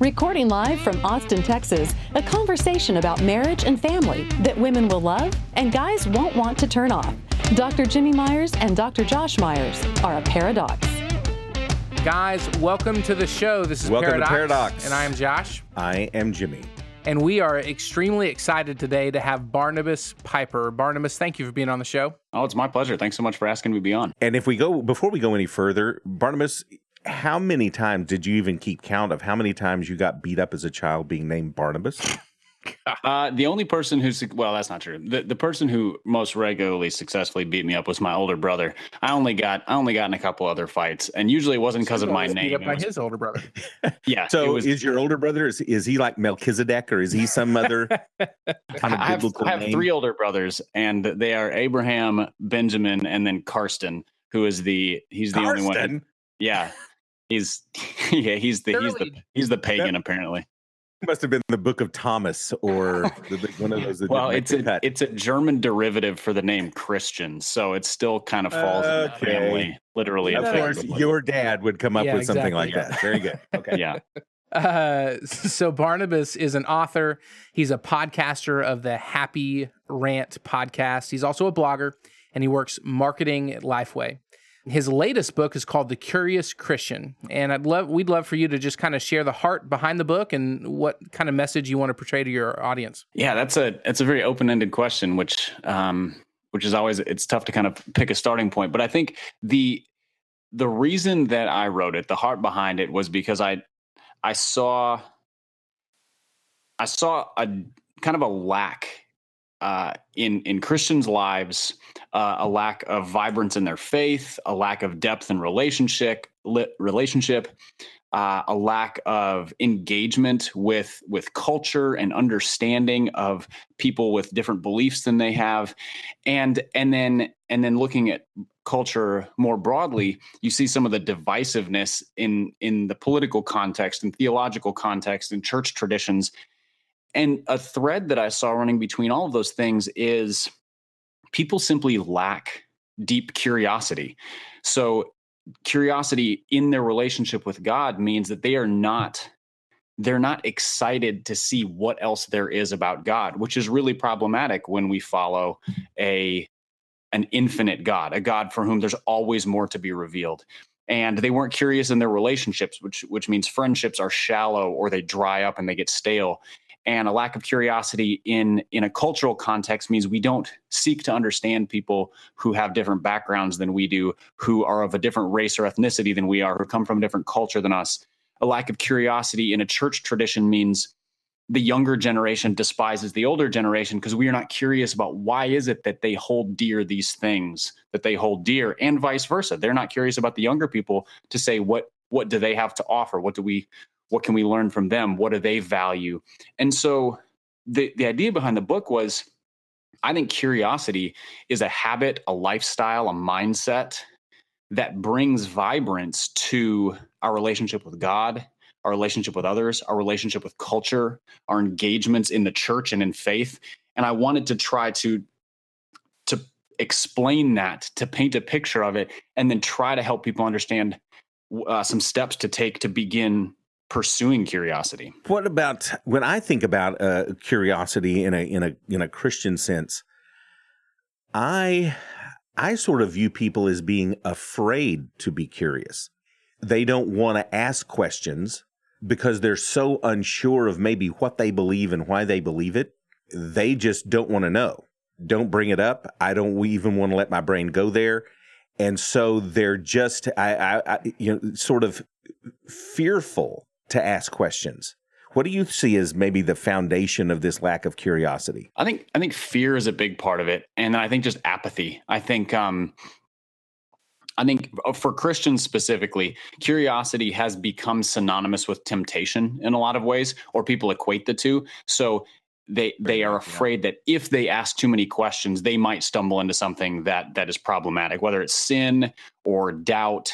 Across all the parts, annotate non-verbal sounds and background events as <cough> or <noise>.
Recording live from Austin, Texas, a conversation about marriage and family that women will love and guys won't want to turn off. Dr. Jimmy Myers and Dr. Josh Myers are a paradox. Guys, welcome to the show. This is Welcome to Paradox, Paradox. and I am Josh. I am Jimmy. And we are extremely excited today to have Barnabas Piper. Barnabas, thank you for being on the show. Oh, it's my pleasure. Thanks so much for asking me to be on. And if we go before we go any further, Barnabas, how many times did you even keep count of how many times you got beat up as a child being named Barnabas? <laughs> Uh, the only person who's well, that's not true. The the person who most regularly successfully beat me up was my older brother. I only got I only got in a couple other fights, and usually it wasn't because of my Beat name. up by was- his older brother. <laughs> yeah. So was- is your older brother is, is he like Melchizedek or is he some other <laughs> kind of I have, biblical I have name? three older brothers, and they are Abraham, Benjamin, and then Karsten, who is the he's the only one. who- yeah, he's <laughs> yeah he's the he's the he's the pagan apparently. must have been the Book of Thomas or the, the- one of <laughs> those. Well, it's a the cut. it's a German derivative for the name Christian, so it still kind of falls in the family, literally. of course, your dad would come up Yeah, with something like exactly. that. Very good. <laughs> Okay. yeah. Uh, so Barnabas is an author. He's a podcaster of the Happy Rant podcast. He's also a blogger, and he works marketing at Lifeway. His latest book is called The Curious Christian, and I'd love we'd love for you to just kind of share the heart behind the book and what kind of message you want to portray to your audience. Yeah, that's a that's a very open ended question, which um, which is always it's tough to kind of pick a starting point. But I think the the reason that I wrote it, the heart behind it, was because I I saw I saw a kind of a lack uh, in in Christians' lives, uh, a lack of vibrance in their faith, a lack of depth in relationship, relationship, uh, a lack of engagement with with culture and understanding of people with different beliefs than they have, and and then and then looking at culture more broadly, you see some of the divisiveness in in the political context and theological context and church traditions. And a thread that I saw running between all of those things is people simply lack deep curiosity. So curiosity in their relationship with God means that they are not they're not excited to see what else there is about God, which is really problematic when we follow a an infinite God, a God for whom there's always more to be revealed. And they weren't curious in their relationships, which which means friendships are shallow or they dry up and they get stale. And a lack of curiosity in in a cultural context means we don't seek to understand people who have different backgrounds than we do, who are of a different race or ethnicity than we are, who come from a different culture than us. A lack of curiosity in a church tradition means the younger generation despises the older generation because we are not curious about why is it that they hold dear these things that they hold dear and vice versa they're not curious about the younger people to say what what do they have to offer what do we what can we learn from them what do they value and so the the idea behind the book was i think curiosity is a habit a lifestyle a mindset that brings vibrance to our relationship with god our relationship with others, our relationship with culture, our engagements in the church and in faith. And I wanted to try to to explain that, to paint a picture of it, and then try to help people understand uh, some steps to take to begin pursuing curiosity. What about when I think about uh, curiosity in a in a in a Christian sense? I I sort of view people as being afraid to be curious. They don't want to ask questions because they're so unsure of maybe what they believe and why they believe it. They just don't want to know. Don't bring it up. I don't even want to let my brain go there. And so they're just I, I, I you know sort of fearful to ask questions. What do you see as maybe the foundation of this lack of curiosity? I think I think fear is a big part of it, and I think just apathy. I think um, I think uh, for Christians specifically, curiosity has become synonymous with temptation in a lot of ways, or people equate the two. So they they are afraid that if they ask too many questions, they might stumble into something that that is problematic, whether it's sin or doubt.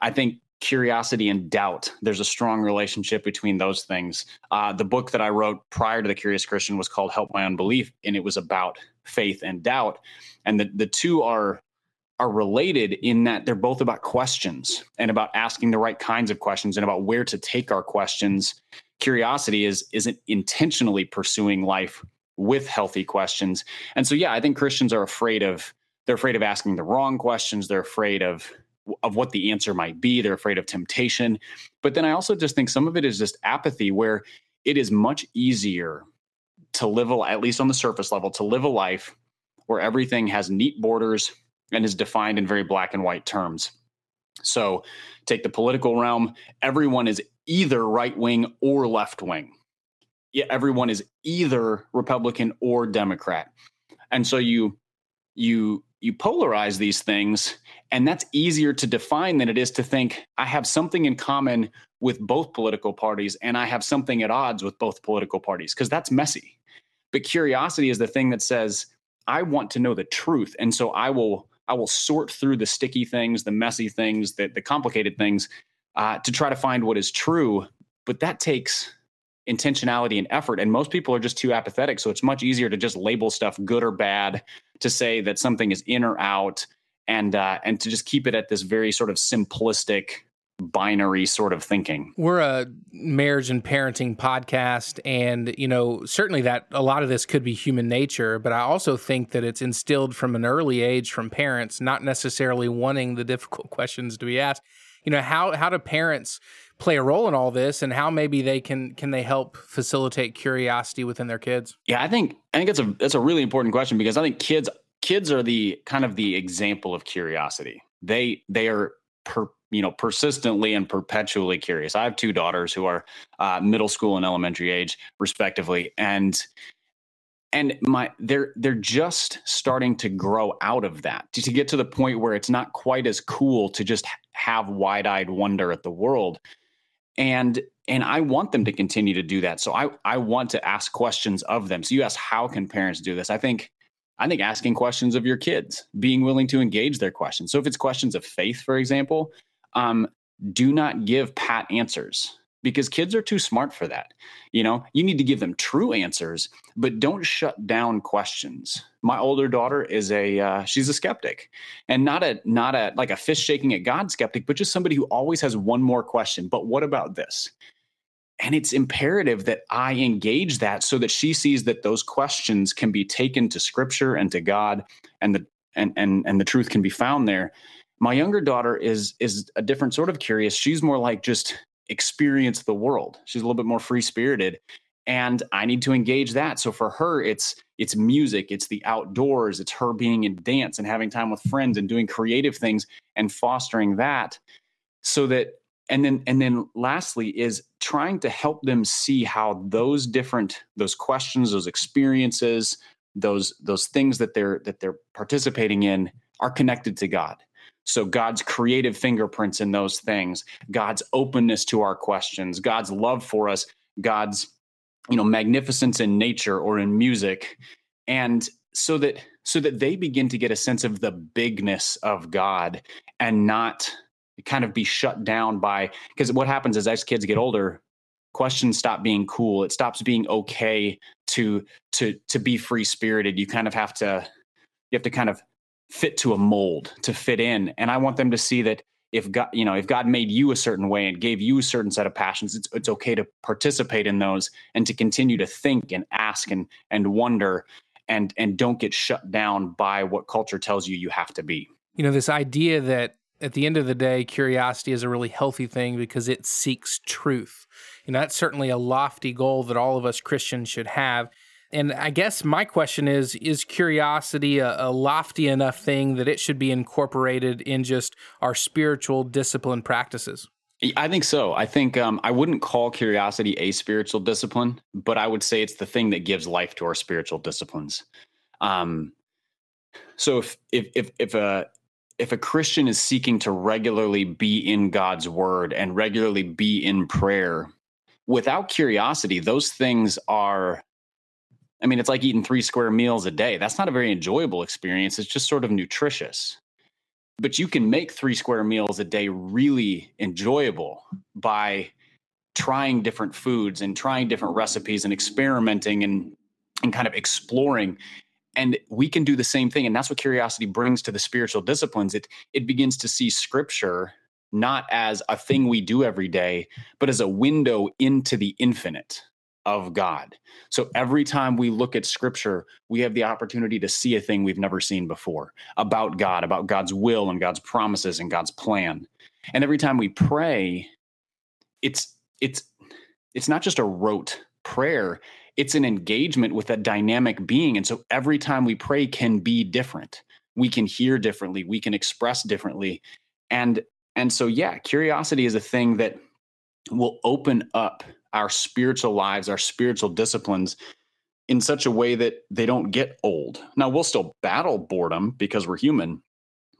I think curiosity and doubt. There's a strong relationship between those things. Uh, the book that i wrote prior to the curious christian was called help my unbelief and it was about faith and doubt. And the, the two are are related in that they're both about questions and about asking the right kinds of questions and about where to take our questions. Curiosity is isn't intentionally pursuing life with healthy questions. And so yeah i think christians are afraid of they're afraid of asking the wrong questions. They're afraid of of what the answer might be they're afraid of temptation but then i also just think some of it is just apathy where it is much easier to live a, at least on the surface level to live a life where everything has neat borders and is defined in very black and white terms so take the political realm everyone is either right wing or left wing. Yeah, everyone is either Republican or Democrat. And so you you you polarize these things and that's easier to define than it is to think I have something in common with both political parties and I have something at odds with both political parties because that's messy. But curiosity is the thing that says I want to know the truth and so I will I will sort through the sticky things, the messy things, the, the complicated things uh, to try to find what is true. But that takes intentionality and effort. And most people are just too apathetic. So it's much easier to just label stuff good or bad, to say that something is in or out, and uh, and to just keep it at this very sort of simplistic binary sort of thinking. We're a marriage and parenting podcast and you know certainly that a lot of this could be human nature but I also think that it's instilled from an early age from parents not necessarily wanting the difficult <laughs> questions to be asked you know how how do parents play a role in all this and how maybe they can can they help facilitate curiosity within their kids? Yeah i think i think it's a that's a really important question because i think kids kids are the kind of the example of curiosity. They they are per you know persistently and perpetually curious. I have two daughters who are uh, middle school and elementary age respectively and and my they're they're just starting to grow out of that to, to get to the point where it's not quite as cool to just have wide-eyed wonder at the world and and i want them to continue to do that. So i i want to ask questions of them. So you ask how can parents do this? I think i think asking questions of your kids being willing to engage their questions. So if it's questions of faith for example um, do not give pat answers because kids are too smart for that. You know, you need to give them true answers, but don't shut down questions. My older daughter is a uh, she's a skeptic, and not a not a like a fist shaking at God skeptic, but just somebody who always has one more question. But what about this? And it's imperative that I engage that so that she sees that those questions can be taken to Scripture and to God, and the and and and the truth can be found there. My younger daughter is is a different sort of curious. She's more like just experience the world. She's a little bit more free spirited and I need to engage that. So for her it's it's music, it's the outdoors, it's her being in dance and having time with friends and doing creative things and fostering that so that and then and then lastly is trying to help them see how those different those questions, those experiences, those those things that they're that they're participating in are connected to God so God's creative fingerprints in those things, God's openness to our questions, God's love for us, God's you know magnificence in nature or in music. And so that so that they begin to get a sense of the bigness of God and not kind of be shut down by because what happens is as kids get older questions stop being cool. It stops being okay to to to be free spirited you kind of have to you have to kind of fit to a mold to fit in. And i want them to see that if god you know if god made you a certain way and gave you a certain set of passions it's, it's okay to participate in those and to continue to think and ask and and wonder and and don't get shut down by what culture tells you you have to be. You know this idea that at the end of the day curiosity is a really healthy thing because it seeks truth. Know that's certainly a lofty goal that all of us christians should have and I guess my question is Is curiosity a, a, lofty enough thing that it should be incorporated in just our spiritual discipline practices? I think so. I think um, I wouldn't call curiosity a spiritual discipline, but I would say it's the thing that gives life to our spiritual disciplines. Um, so if if if if a if a Christian is seeking to regularly be in God's word and regularly be in prayer, without curiosity, those things are, I mean, it's like eating three square meals a day. That's not a very enjoyable experience. It's just sort of nutritious. But you can make three square meals a day really enjoyable by trying different foods and trying different recipes and experimenting and and kind of exploring and we can do the same thing and that's what curiosity brings to the spiritual disciplines it it begins to see scripture not as a thing we do every day but as a window into the infinite of God. So every time we look at scripture, we have the opportunity to see a thing we've never seen before about God, about God's will and God's promises and God's plan. And every time we pray, it's it's it's not just a rote prayer, it's an engagement with a dynamic being. And so every time we pray can be different. We can hear differently, we can express differently. And and so yeah, curiosity is a thing that will open up our spiritual lives, our spiritual disciplines in such a way that they don't get old. Now we'll still battle boredom because we're human,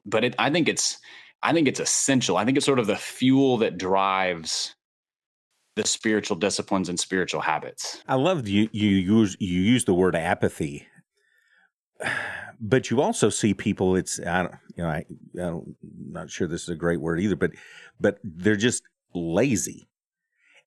but it, I think it's I think it's essential. I think it's sort of the fuel that drives the spiritual disciplines and spiritual habits. I love you you use you use the word apathy. But you also see people it's I don't you know I, I'm not sure this is a great word either but but they're just lazy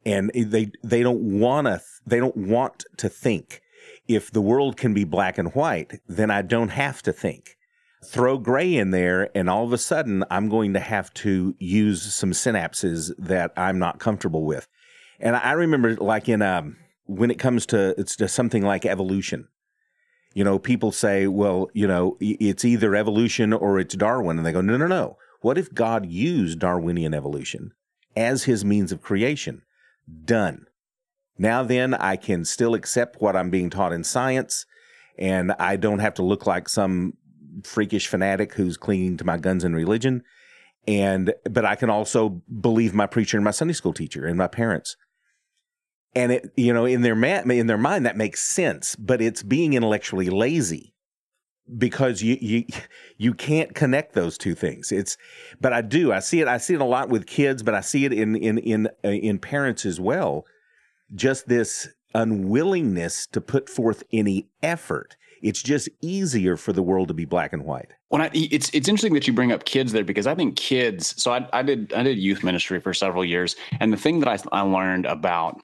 and they they don't want to they don't want to think. If the world can be black and white, then I don't have to think. Throw gray in there, and all of a sudden, I'm going to have to use some synapses that I'm not comfortable with. And I remember, like in um, when it comes to it's to something like evolution. You know, people say, well, you know, it's either evolution or it's Darwin, and they go, no, no, no. What if God used Darwinian evolution as his means of creation? Done. Now then, I can still accept what I'm being taught in science, and I don't have to look like some freakish fanatic who's clinging to my guns and religion. And but I can also believe my preacher and my Sunday school teacher and my parents. And it, you know, in their ma- in their mind that makes sense, but it's being intellectually lazy because you you you can't connect those two things. It's but I do. I see it I see it a lot with kids, but I see it in in in uh, in parents as well. Just this unwillingness to put forth any effort. It's just easier for the world to be black and white. I, it's it's interesting that you bring up kids there because I think kids. So I, I did I did youth ministry for several years, and the thing that I, I learned about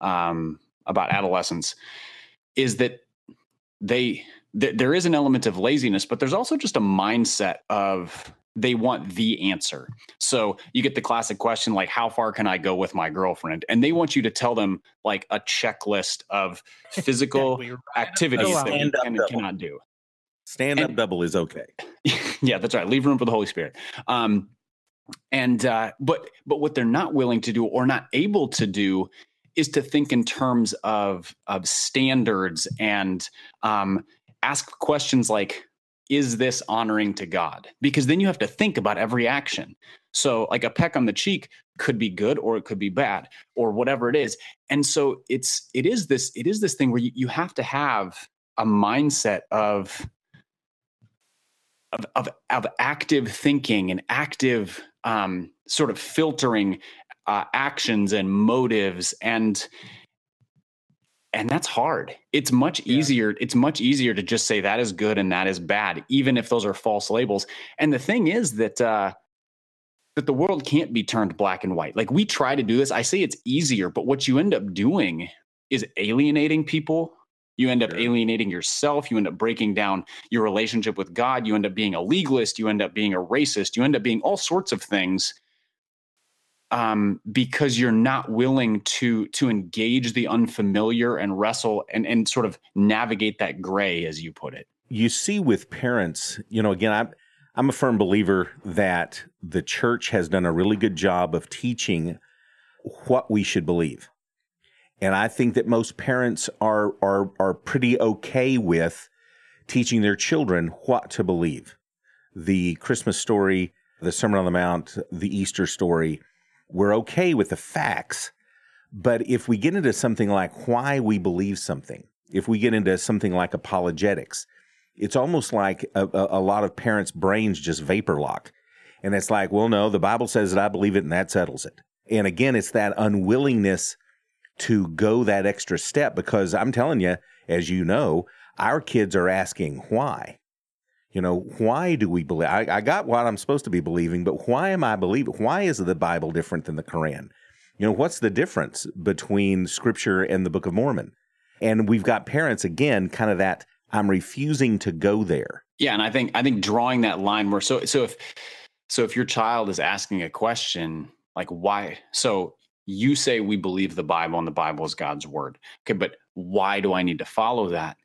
um, about adolescents is that they th- there is an element of laziness, but there's also just a mindset of they want the answer. So you get the classic question like, how far can I go with my girlfriend? And they want you to tell them like a checklist of <laughs> physical activities that you can and cannot do. Stand up double is okay. <laughs> yeah, that's right. Leave room for the Holy Spirit. Um, and uh, but but what they're not willing to do or not able to do is to think in terms of of standards and um, ask questions like is this honoring to God? Because then you have to think about every action. So, like a peck on the cheek could be good or it could be bad or whatever it is. And so it's it is this it is this thing where you, you have to have a mindset of of, of, of active thinking and active um, sort of filtering uh, actions and motives and and that's hard. It's much easier yeah. it's much easier to just say that is good and that is bad even if those are false labels. And the thing is that uh that the world can't be turned black and white. Like we try to do this. I say it's easier but what you end up doing is alienating people. You end up alienating yourself. You end up breaking down your relationship with god. You end up being a legalist. You end up being a racist. You end up being all sorts of things um, because you're not willing to to engage the unfamiliar and wrestle and and sort of navigate that gray, as you put it. You see, with parents, you know, again, I'm I'm a firm believer that the church has done a really good job of teaching what we should believe, and I think that most parents are are are pretty okay with teaching their children what to believe. The Christmas story, the Sermon on the Mount, the Easter story we're okay with the facts. But if we get into something like why we believe something, if we get into something like apologetics, it's almost like a, a, a lot of parents' brains just vapor lock. And it's like, well, no, the Bible says that I believe it and that settles it. And again, it's that unwillingness to go that extra step because I'm telling you, as you know, our kids are asking why. You know, why do we believe? I, I got what I'm supposed to be believing, but why am I believing? Why is the Bible different than the Quran? You know, what's the difference between Scripture and the Book of Mormon? And we've got parents again, kind of that I'm refusing to go there. Yeah, and I think I think drawing that line where so so if so if your child is asking a question like why so you say we believe the Bible and the Bible is God's word. Okay, but why do I need to follow that?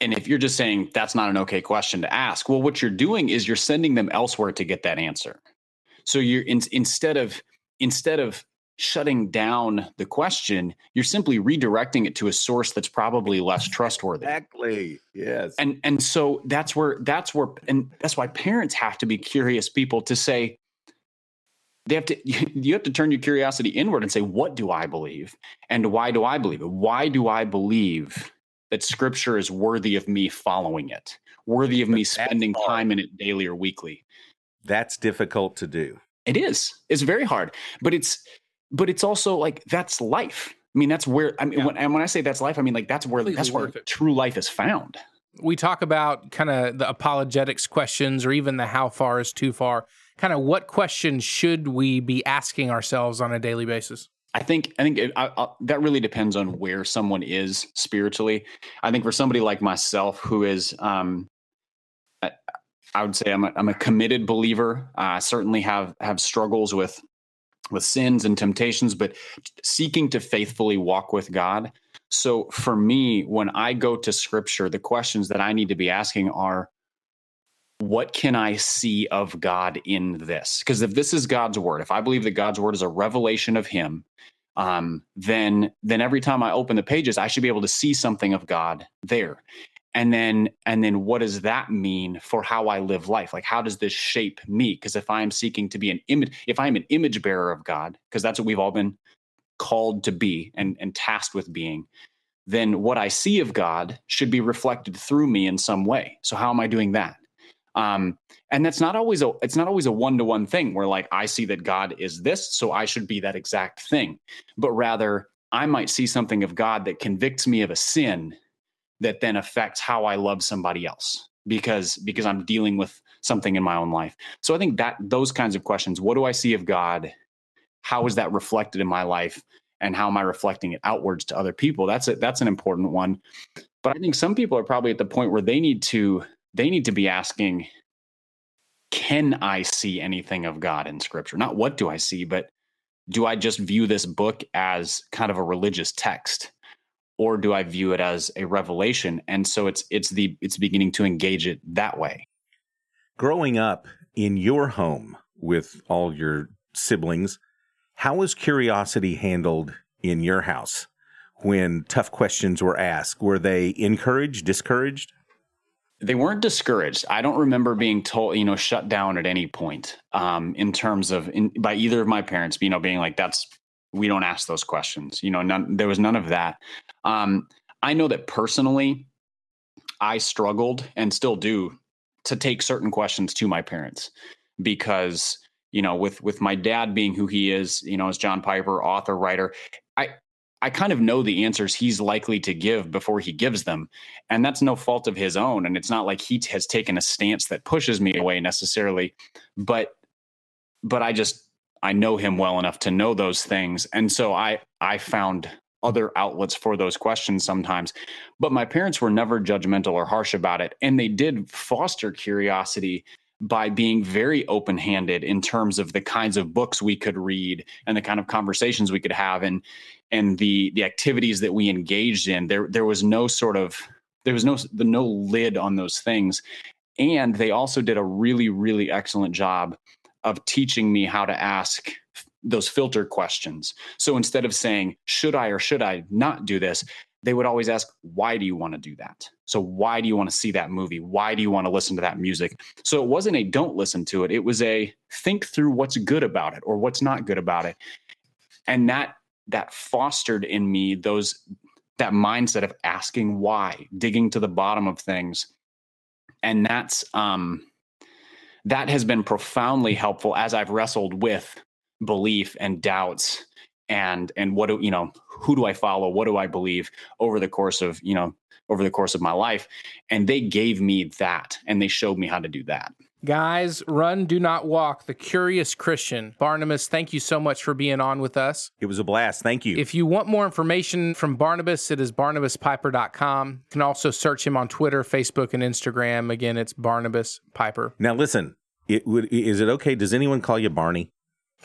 And if you're just saying that's not an okay question to ask, well, what you're doing is you're sending them elsewhere to get that answer. So you're in, instead of instead of shutting down the question, you're simply redirecting it to a source that's probably less trustworthy. Exactly. Yes. And and so that's where that's where and that's why parents have to be curious people to say they have to <laughs> you have to turn your curiosity inward and say what do I believe and why do I believe it? Why do I believe that scripture is worthy of me following it, worthy of but me spending time in it daily or weekly. That's difficult to do. It is. It's very hard, but it's but it's also like that's life. I mean, that's where I mean yeah. when, and when I say that's life, I mean like that's where Completely that's where it. true life is found. We talk about kind of the apologetics questions or even the how far is too far. Kind of what questions should we be asking ourselves on a daily basis? I think I think it, I, I, that really depends on where someone is spiritually. I think for somebody like myself, who is, um, I, I would say I'm a, I'm a committed believer. I certainly have have struggles with with sins and temptations, but seeking to faithfully walk with God. So for me, when I go to Scripture, the questions that I need to be asking are, what can I see of God in this? Because if this is God's word, if I believe that God's word is a revelation of Him, um, then then every time I open the pages, I should be able to see something of God there. And then and then what does that mean for how I live life? Like how does this shape me? Because if I'm seeking to be an image, if I'm an image bearer of God, because that's what we've all been called to be and, and tasked with being, then what I see of God should be reflected through me in some way. So how am I doing that? Um, and that's not always a it's not always a one-to-one thing where like I see that God is this, so I should be that exact thing. But rather, I might see something of God that convicts me of a sin that then affects how I love somebody else because because I'm dealing with something in my own life. So I think that those kinds of questions, what do I see of God? How is that reflected in my life? And how am I reflecting it outwards to other people? That's a, that's an important one. But I think some people are probably at the point where they need to they need to be asking, can I see anything of God in scripture? Not what do I see, but do I just view this book as kind of a religious text? Or do I view it as a revelation? And so it's it's the it's beginning to engage it that way. Growing up in your home with all your siblings, how was curiosity handled in your house when tough questions were asked? Were they encouraged, discouraged? They weren't discouraged. I don't remember being told, you know, shut down at any point um, in terms of in, by either of my parents, you know, being like, "That's we don't ask those questions." You know, none. There was none of that. Um, I know that personally, I struggled and still do to take certain questions to my parents because you know with with my dad being who he is you know as john piper author writer i I kind of know the answers he's likely to give before he gives them. And that's no fault of his own. And it's not like he has taken a stance that pushes me away necessarily. But but I just I know him well enough to know those things. And so I I found other outlets for those questions sometimes. But my parents were never judgmental or harsh about it. And they did foster curiosity by being very open handed in terms of the kinds of books we could read and the kind of conversations we could have. And and the the activities that we engaged in there there was no sort of there was no the no lid on those things. And they also did a really really excellent job of teaching me how to ask those filter questions. So instead of saying should i or should i not do this? they would always ask why do you want to do that? So why do you want to see that movie? Why do you want to listen to that music? So it wasn't a don't listen to it it was a think through what's good about it or what's not good about it. And that that fostered in me those that mindset of asking why, digging to the bottom of things. And that's um that has been profoundly helpful as I've wrestled with belief and doubts and and what do you know who do I follow? What do I believe over the course of you know over the course of my life? And they gave me that and they showed me how to do that Guys, run, do not walk. The Curious Christian. Barnabas, thank you so much for being on with us. It was a blast. Thank you. If you want more information from Barnabas, it is barnabaspiper.com. You can also search him on Twitter, Facebook, and Instagram. Again, it's Barnabas Piper. now, listen, it would, is it okay? Does anyone call you Barney?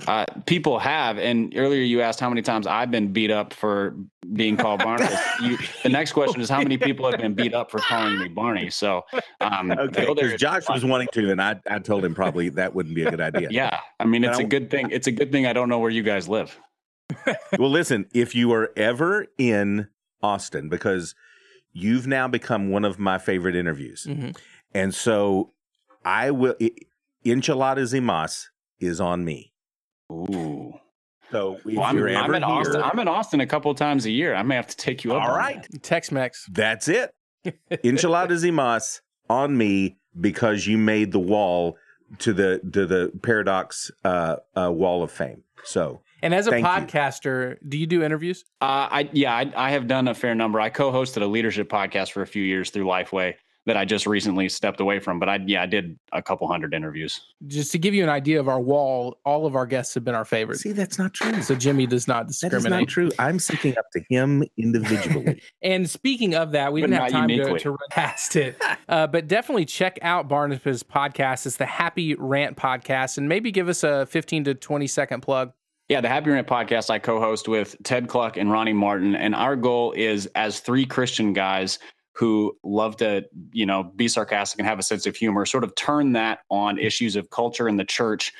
Uh, people have and earlier you asked how many times I've been beat up for being called Barnabas <laughs> you, the next question is how many people have been beat up for calling me Barney so um <laughs> Okay, because Josh was wanting to, and I, I told him probably that wouldn't be a good idea. yeah I mean it's a good thing it's a good thing I don't know where you guys live <laughs> well, listen, if you are ever in Austin, because you've now become one of my favorite interviews, Mhm. and so I will. i Enchiladas y Mas is on me. Ooh So if well, I'm, you're I'm in here, Austin I'm in Austin a couple times a year I may have to take you up All right, on right, that. Tex Mex. that's it. <laughs> Enchiladas y Mas on me because you made the wall to the to the Paradox uh, uh, Wall of Fame. So And as a Thank you. podcaster, do you do interviews? Uh, I yeah, I, I have done a fair number. I co-hosted a leadership podcast for a few years through Lifeway that I just recently stepped away from. But I yeah, I did a couple hundred interviews. Just to give you an idea of our wall, all of our guests have been our favorites. see, that's not true. So Jimmy does not discriminate. That is discriminate. not true. I'm speaking up to him individually. <laughs> And speaking of that, we But didn't have not time to, uniquely. to run past it. <laughs> Uh, but definitely check out Barnabas' podcast. It's the Happy Rant Podcast. And maybe give us a 15 to 20 second plug. Yeah, the Happy Rant podcast I co-host with Ted Kluck and Ronnie Martin, and our goal is as three Christian guys who love to, you know, be sarcastic and have a sense of humor, sort of turn that on issues of culture in the church,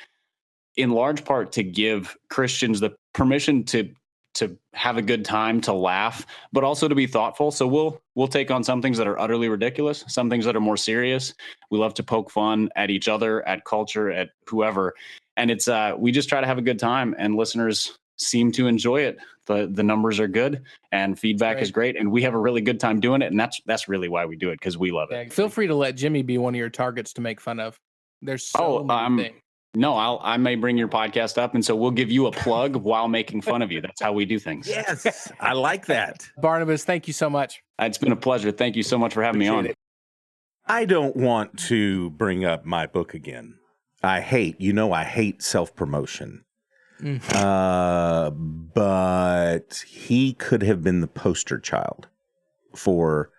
in large part to give Christians the permission to to have a good time, to laugh, but also to be thoughtful. So we'll we'll take on some things that are utterly ridiculous, some things that are more serious. We love to poke fun at each other, at culture, at whoever and it's uh we just try to have a good time and listeners seem to enjoy it the the numbers are good and feedback is great and we have a really good time doing it and that's that's really why we do it because we love it feel free to let Jimmy be one of your targets to make fun of. There's so Oh, many um, things. no i'll i may bring your podcast up and so we'll give you a plug while making fun of you that's how we do things yes, I like that. <laughs> Barnabas, thank you so much. it's been a pleasure thank you so much for having me on it. I don't want to bring up my book again. I hate, you know, I hate self promotion. Mm. Uh, but he could have been the poster child for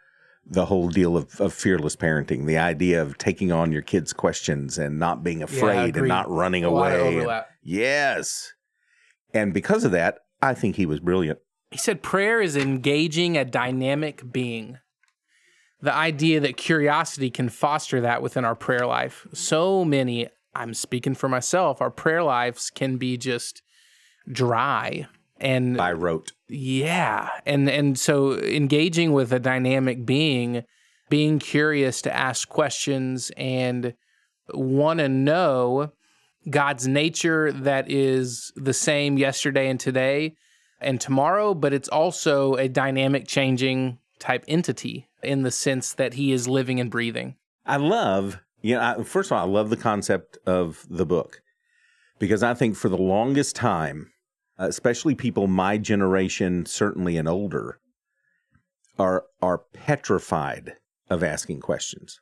the whole deal of, of fearless parenting. The idea of taking on your kids' questions and not being afraid and not running A away. Yes. And because of that, I think he was brilliant. He said prayer is engaging a dynamic being. The idea that curiosity can foster that within our prayer life. So many, I'm speaking for myself, our prayer lives can be just dry. And I wrote. yeah, and and so engaging with a dynamic being, being curious to ask questions and want to know God's nature that is the same yesterday and today and tomorrow, but it's also a dynamic changing type entity in the sense that he is living and breathing. I love, you know, first of all, I love the concept of the book because I think for the longest time, especially people my generation, certainly and older, are are petrified of asking questions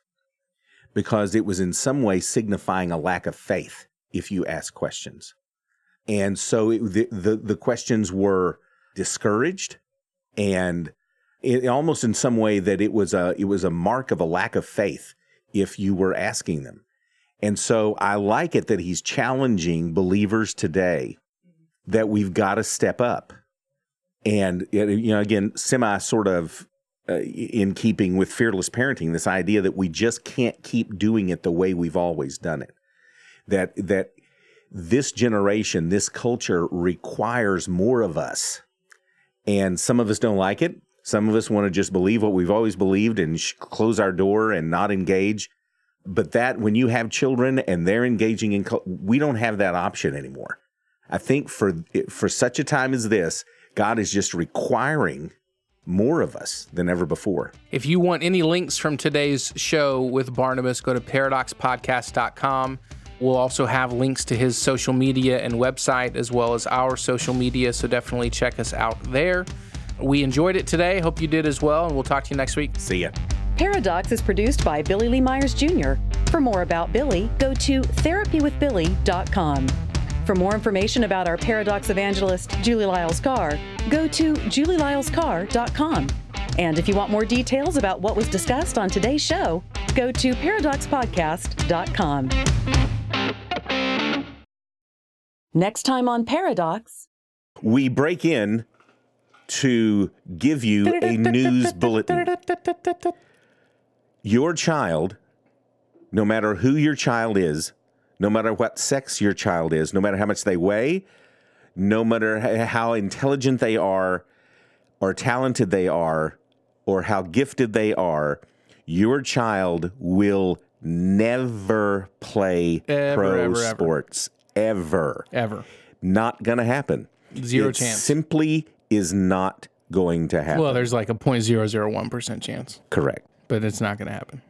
because it was in some way signifying a lack of faith if you ask questions, and so it, the, the the questions were discouraged and it, almost in some way that it was a it was a mark of a lack of faith if you were asking them. And so I like it that he's challenging believers today that we've got to step up. And you know again semi sort of uh, in keeping with fearless parenting this idea that we just can't keep doing it the way we've always done it. That that this generation, this culture requires more of us. And some of us don't like it. Some of us want to just believe what we've always believed and sh- close our door and not engage. But that when you have children and they're engaging in, cul- we don't have that option anymore. I think for for such a time as this, God is just requiring more of us than ever before. If you want any links from today's show with Barnabas, go to paradoxpodcast.com. We'll also have links to his social media and website as well as our social media, so definitely check us out there. We enjoyed it today. Hope you did as well, and we'll talk to you next week. See ya. Paradox is produced by Billy Lee Myers Jr. For more about Billy, go to therapywithbilly.com. For more information about our Paradox evangelist, Julie Lyles Carr, go to julielylescarr.com. And if you want more details about what was discussed on today's show, go to paradoxpodcast.com. Next time on Paradox. We break in to give you a news bulletin. Your child, no matter who your child is, no matter what sex your child is, no matter how much they weigh, no matter how intelligent they are, or talented they are, or how gifted they are, your child will never play Ever, pro ever, ever. sports ever. Ever. Not going to happen. Zero It chance. Simply is not going to happen. Well, there's like a 0.001% chance, Correct. but it's not going to happen.